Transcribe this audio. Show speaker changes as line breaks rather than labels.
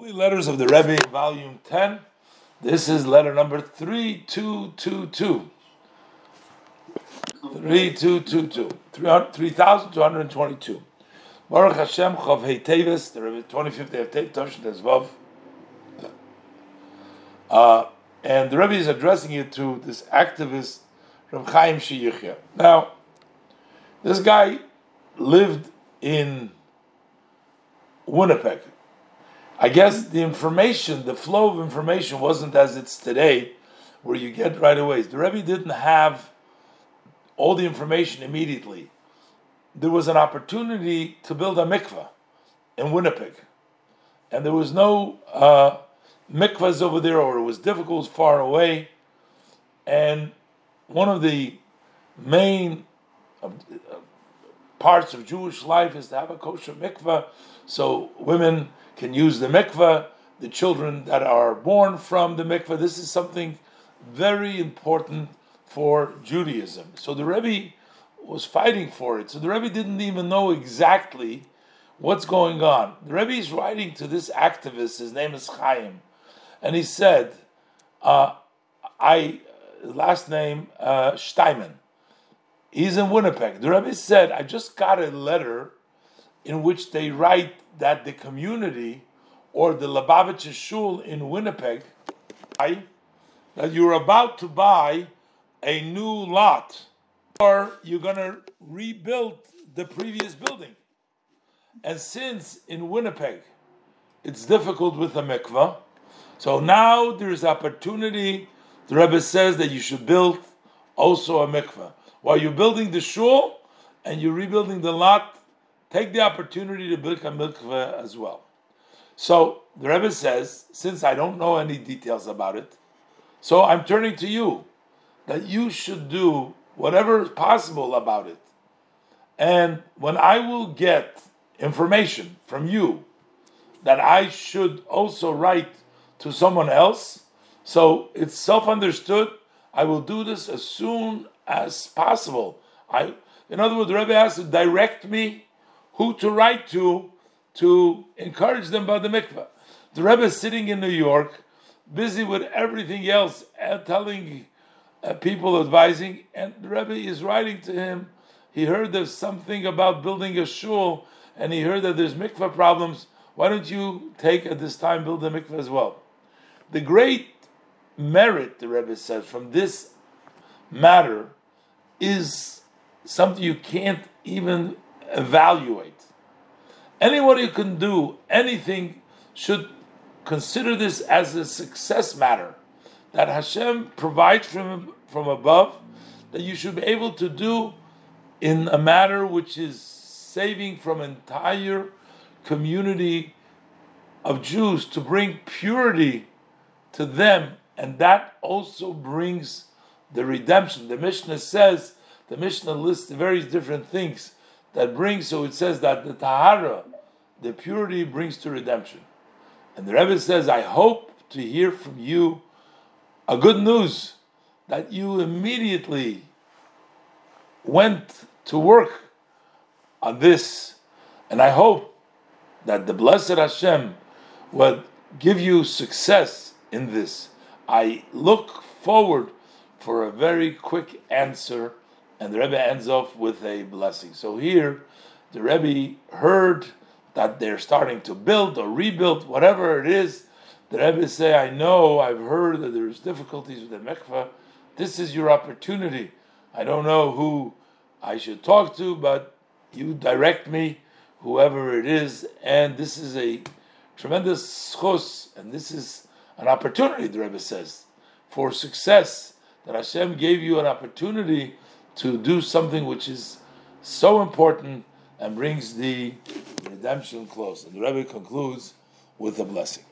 Holy Letters of the Rebbe, Volume 10. This is letter number 3222. 3222. 3222. Baruch Hashem Chav Hei Tevis, the Rebbe, 25th day of Tev, Toshin Tezvav. Uh, and the Rebbe is addressing it to this activist, Reb Chaim Shiyichya. Now, this guy lived in Winnipeg. I guess the information, the flow of information wasn't as it's today, where you get right away. The Rebbe didn't have all the information immediately. There was an opportunity to build a mikveh in Winnipeg, and there was no uh, mikvahs over there, or it was difficult, it was far away. And one of the main parts of Jewish life is to have a kosher mikveh, so women can use the mikveh, the children that are born from the mikveh. This is something very important for Judaism. So the Rebbe was fighting for it. So the Rebbe didn't even know exactly what's going on. The Rebbe is writing to this activist, his name is Chaim, and he said, uh, I, last name, uh, Steinman. He's in Winnipeg. The Rebbe said, I just got a letter in which they write that the community or the Lubavitcher Shul in Winnipeg, that you're about to buy a new lot, or you're going to rebuild the previous building. And since in Winnipeg it's difficult with a mikvah, so now there's opportunity. The Rebbe says that you should build also a mikvah. While you're building the shul and you're rebuilding the lot, take the opportunity to build a mikveh as well. So the Rebbe says, since I don't know any details about it, so I'm turning to you that you should do whatever is possible about it. And when I will get information from you that I should also write to someone else, so it's self understood, I will do this as soon as possible. I, in other words, the Rebbe has to direct me who to write to to encourage them about the mikveh. The Rebbe is sitting in New York, busy with everything else, and telling uh, people, advising, and the Rebbe is writing to him. He heard there's something about building a shul, and he heard that there's mikveh problems. Why don't you take at this time build a mikveh as well? The great merit, the Rebbe says, from this matter is something you can't even evaluate. Anybody who can do anything should consider this as a success matter that Hashem provides from from above that you should be able to do in a matter which is saving from entire community of Jews to bring purity to them and that also brings the redemption the Mishnah says the Mishnah lists various different things that brings, so it says that the Tahara, the purity, brings to redemption. And the Rebbe says, I hope to hear from you a good news that you immediately went to work on this. And I hope that the blessed Hashem would give you success in this. I look forward for a very quick answer and the Rebbe ends off with a blessing. So here, the Rebbe heard that they're starting to build or rebuild, whatever it is. The Rebbe say, "I know, I've heard that there's difficulties with the mikveh. This is your opportunity. I don't know who I should talk to, but you direct me, whoever it is, and this is a tremendous zchus, and this is an opportunity." The Rebbe says for success that Hashem gave you an opportunity to do something which is so important and brings the redemption close. And the Rebbe concludes with a blessing.